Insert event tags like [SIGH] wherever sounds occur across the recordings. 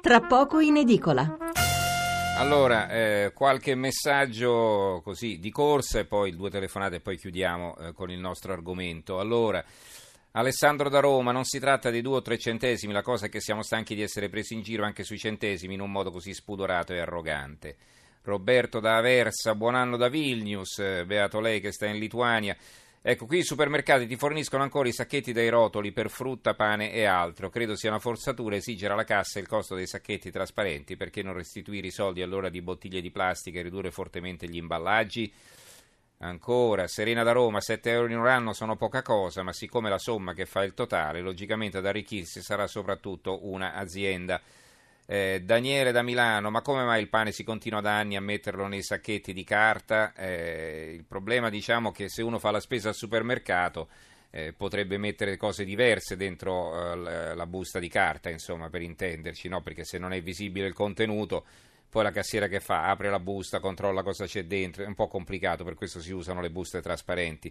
tra poco in edicola. Allora, eh, qualche messaggio così di corsa e poi due telefonate e poi chiudiamo eh, con il nostro argomento. Allora, Alessandro da Roma, non si tratta di due o tre centesimi, la cosa è che siamo stanchi di essere presi in giro anche sui centesimi in un modo così spudorato e arrogante. Roberto da Aversa, buon anno da Vilnius, eh, beato lei che sta in Lituania. Ecco, qui i supermercati ti forniscono ancora i sacchetti dai rotoli per frutta, pane e altro. Credo sia una forzatura esigere alla cassa il costo dei sacchetti trasparenti perché non restituire i soldi allora di bottiglie di plastica e ridurre fortemente gli imballaggi. Ancora, Serena da Roma, 7 euro in un anno sono poca cosa, ma siccome la somma che fa il totale, logicamente ad arricchirsi sarà soprattutto un'azienda. Eh, Daniele da Milano, ma come mai il pane si continua da anni a metterlo nei sacchetti di carta? Eh, il problema diciamo che se uno fa la spesa al supermercato eh, potrebbe mettere cose diverse dentro eh, la busta di carta, insomma, per intenderci, no? perché se non è visibile il contenuto, poi la cassiera che fa? Apre la busta, controlla cosa c'è dentro, è un po' complicato, per questo si usano le buste trasparenti.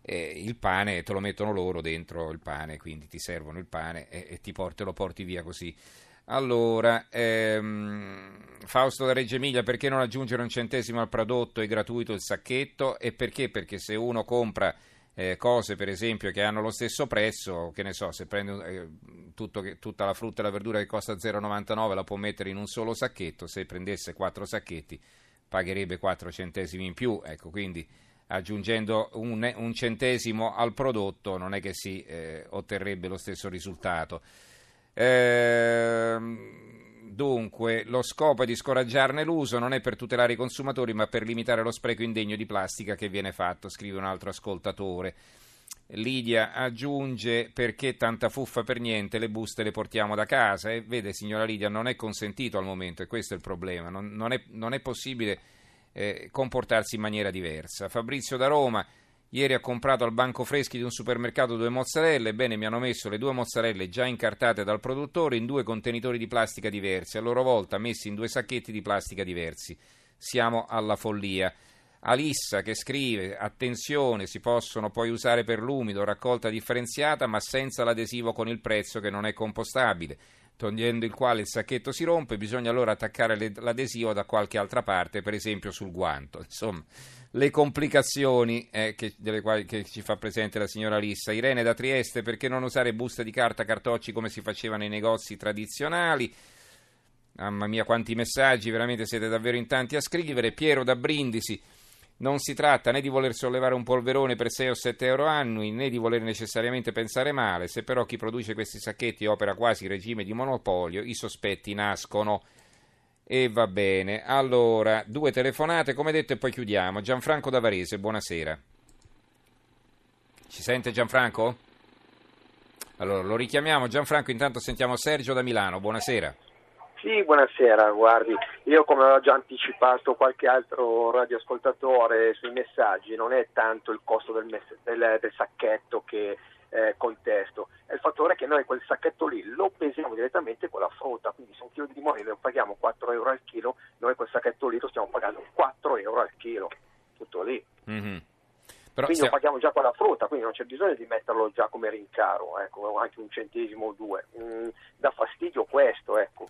Eh, il pane te lo mettono loro dentro il pane, quindi ti servono il pane e, e ti porti, lo porti via così. Allora, ehm, Fausto da Reggio Emilia, perché non aggiungere un centesimo al prodotto e gratuito il sacchetto? E perché? Perché se uno compra eh, cose, per esempio, che hanno lo stesso prezzo, che ne so, se prende eh, tutto, tutta la frutta e la verdura che costa 0,99 la può mettere in un solo sacchetto, se prendesse quattro sacchetti pagherebbe 4 centesimi in più, ecco, quindi aggiungendo un, un centesimo al prodotto non è che si eh, otterrebbe lo stesso risultato. Ehm, dunque, lo scopo è di scoraggiarne l'uso, non è per tutelare i consumatori, ma per limitare lo spreco indegno di plastica che viene fatto, scrive un altro ascoltatore. Lidia aggiunge perché tanta fuffa per niente, le buste le portiamo da casa e vede signora Lidia non è consentito al momento e questo è il problema, non, non, è, non è, possibile eh, comportarsi in maniera diversa. Fabrizio da Roma Ieri ho comprato al banco freschi di un supermercato due mozzarelle, ebbene mi hanno messo le due mozzarelle già incartate dal produttore in due contenitori di plastica diversi, a loro volta messi in due sacchetti di plastica diversi. Siamo alla follia. Alissa che scrive: Attenzione, si possono poi usare per l'umido, raccolta differenziata, ma senza l'adesivo con il prezzo che non è compostabile togliendo il quale il sacchetto si rompe, bisogna allora attaccare l'adesivo da qualche altra parte, per esempio sul guanto. Insomma, le complicazioni eh, che, delle quali che ci fa presente la signora Lissa. Irene da Trieste, perché non usare buste di carta cartocci come si faceva nei negozi tradizionali? Mamma mia, quanti messaggi, veramente siete davvero in tanti a scrivere. Piero da Brindisi. Non si tratta né di voler sollevare un polverone per 6 o 7 euro annui, né di voler necessariamente pensare male. Se però chi produce questi sacchetti opera quasi in regime di monopolio, i sospetti nascono. E va bene. Allora, due telefonate, come detto, e poi chiudiamo. Gianfranco da Varese, buonasera. Ci sente Gianfranco? Allora, lo richiamiamo. Gianfranco, intanto sentiamo Sergio da Milano. Buonasera. Sì, buonasera, guardi, io come ho già anticipato qualche altro radioascoltatore sui messaggi, non è tanto il costo del, mess- del, del sacchetto che eh, contesto, è il fattore che noi quel sacchetto lì lo pesiamo direttamente con la frutta, quindi se un chilo di limone lo paghiamo 4 euro al chilo, noi quel sacchetto lì lo stiamo pagando 4 euro al chilo, tutto lì. Mm-hmm. Però quindi se... lo paghiamo già con la frutta, quindi non c'è bisogno di metterlo già come rincaro, ecco, anche un centesimo o due. Mm, dà fastidio questo, ecco.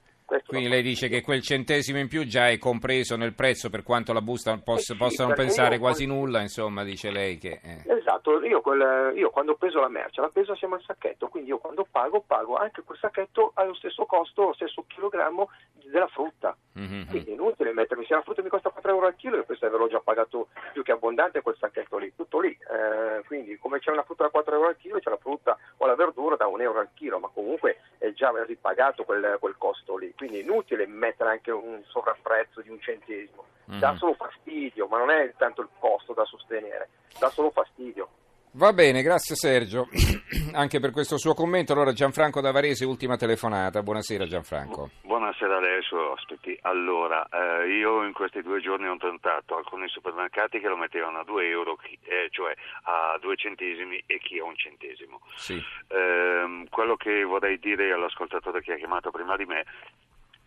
Quindi lei dice che quel centesimo in più già è compreso nel prezzo per quanto la busta poss- eh sì, possa non pensare quasi quel... nulla, insomma, dice lei che... Eh. Esatto, io, quel, io, quando peso la merce la peso assieme al sacchetto, quindi io quando pago, pago anche quel sacchetto allo stesso costo, lo stesso chilogrammo della frutta. Mm-hmm. Quindi è inutile mettermi, se la frutta mi costa 4 euro al chilo, io questo averò già pagato più che abbondante quel sacchetto lì, tutto lì. Eh, quindi come c'è una frutta da 4 euro al chilo, c'è la frutta o la verdura da 1 euro al chilo, ma comunque è già ripagato quel, quel costo lì. Quindi è inutile mettere anche un sovrapprezzo di un centesimo. Mm-hmm. Dà solo fastidio, ma non è tanto il costo da sostenere, dà solo fastidio. Va bene, grazie Sergio, [CLEARS THROAT] anche per questo suo commento. Allora Gianfranco da Varese, ultima telefonata. Buonasera Gianfranco. Buonasera a lei, suoi ospiti. Allora, eh, io in questi due giorni ho tentato alcuni supermercati che lo mettevano a 2 euro, eh, cioè a 2 centesimi e chi a un centesimo. Sì. Eh, quello che vorrei dire all'ascoltatore che ha chiamato prima di me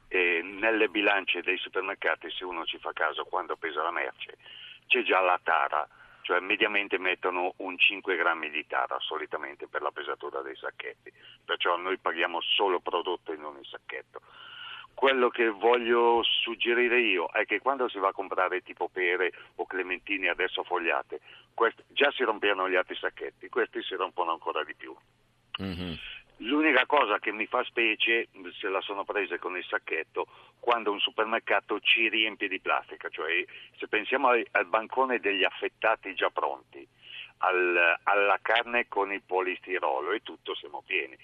è nelle bilance dei supermercati, se uno ci fa caso quando pesa la merce, c'è già la tara cioè mediamente mettono un 5 grammi di tara solitamente per la pesatura dei sacchetti, perciò noi paghiamo solo prodotto e non il sacchetto. quello che voglio suggerire io è che quando si va a comprare tipo pere o clementine adesso fogliate, questi, già si rompevano gli altri sacchetti, questi si rompono ancora di più. Mm-hmm. L'unica cosa che mi fa specie, se la sono presa con il sacchetto, quando un supermercato ci riempie di plastica, cioè se pensiamo al, bancone degli affettati già pronti, al, alla carne con il polistirolo e tutto siamo pieni.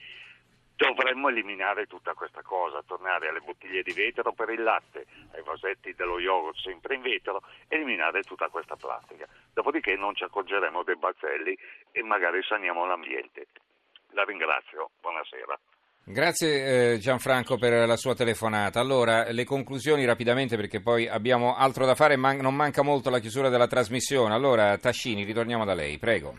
Dovremmo eliminare tutta questa cosa, tornare alle bottiglie di vetro per il latte, ai vasetti dello yogurt sempre in vetro, eliminare tutta questa plastica. Dopodiché non ci accorgeremo dei bazzelli e magari saniamo l'ambiente. La ringrazio, buonasera. Grazie eh, Gianfranco per la sua telefonata. Allora, le conclusioni rapidamente perché poi abbiamo altro da fare, man- non manca molto la chiusura della trasmissione. Allora, Tascini, ritorniamo da lei, prego.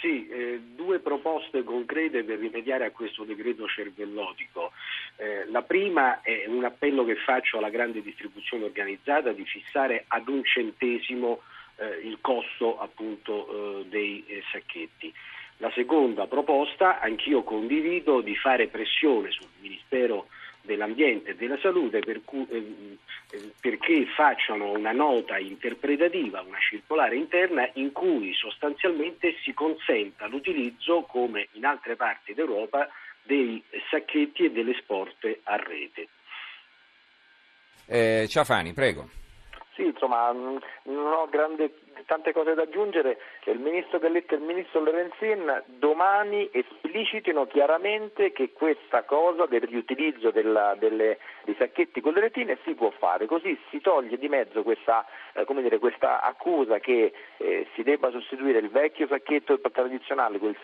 Sì, eh, due proposte concrete per rimediare a questo decreto cervellotico. Eh, la prima è un appello che faccio alla grande distribuzione organizzata di fissare ad un centesimo eh, il costo appunto eh, dei eh, sacchetti. La seconda proposta, anch'io condivido, di fare pressione sul Ministero dell'Ambiente e della Salute per cui, eh, eh, perché facciano una nota interpretativa, una circolare interna in cui sostanzialmente si consenta l'utilizzo, come in altre parti d'Europa, dei sacchetti e delle sporte a rete. Eh, Ciafani, prego. Sì, insomma, non ho grande tante cose da aggiungere, il ministro Galletti e il ministro Lorenzin domani esplicitino chiaramente che questa cosa del riutilizzo della, delle, dei sacchetti con le retine si può fare, così si toglie di mezzo questa, eh, dire, questa accusa che eh, si debba sostituire il vecchio sacchetto tradizionale con il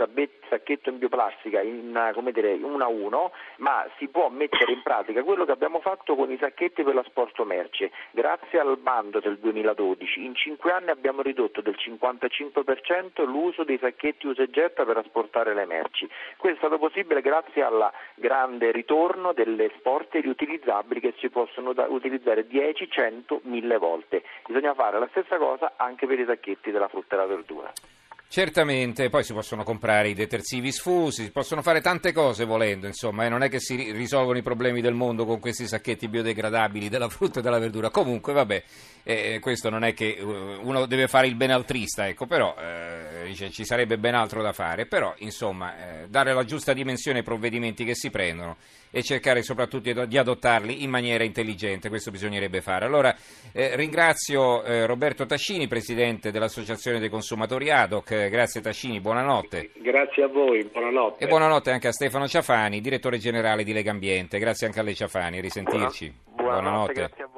sacchetto in bioplastica in, dire, uno a uno, ma si può mettere in pratica quello che abbiamo fatto con i sacchetti per l'asporto merce, grazie al bando del 2012. In cinque anni abbiamo ridotto del 55% l'uso dei sacchetti usa e getta per asportare le merci. Questo è stato possibile grazie al grande ritorno delle sporte riutilizzabili che si possono utilizzare 10, 100, 1000 volte. Bisogna fare la stessa cosa anche per i sacchetti della frutta e la verdura. Certamente, poi si possono comprare i detersivi sfusi, si possono fare tante cose volendo, insomma, e non è che si risolvono i problemi del mondo con questi sacchetti biodegradabili della frutta e della verdura. Comunque, vabbè, eh, questo non è che uh, uno deve fare il benaltrista, ecco, però eh, ci sarebbe ben altro da fare, però, insomma, eh, dare la giusta dimensione ai provvedimenti che si prendono e cercare soprattutto di adottarli in maniera intelligente, questo bisognerebbe fare. Allora, eh, ringrazio eh, Roberto Tascini, Presidente dell'Associazione dei Consumatori ADOC, grazie Tascini, buonanotte. Grazie a voi, buonanotte. E buonanotte anche a Stefano Ciafani, direttore generale di Lega Ambiente. Grazie anche a lei Ciafani, risentirci. Buona, buonanotte. buonanotte.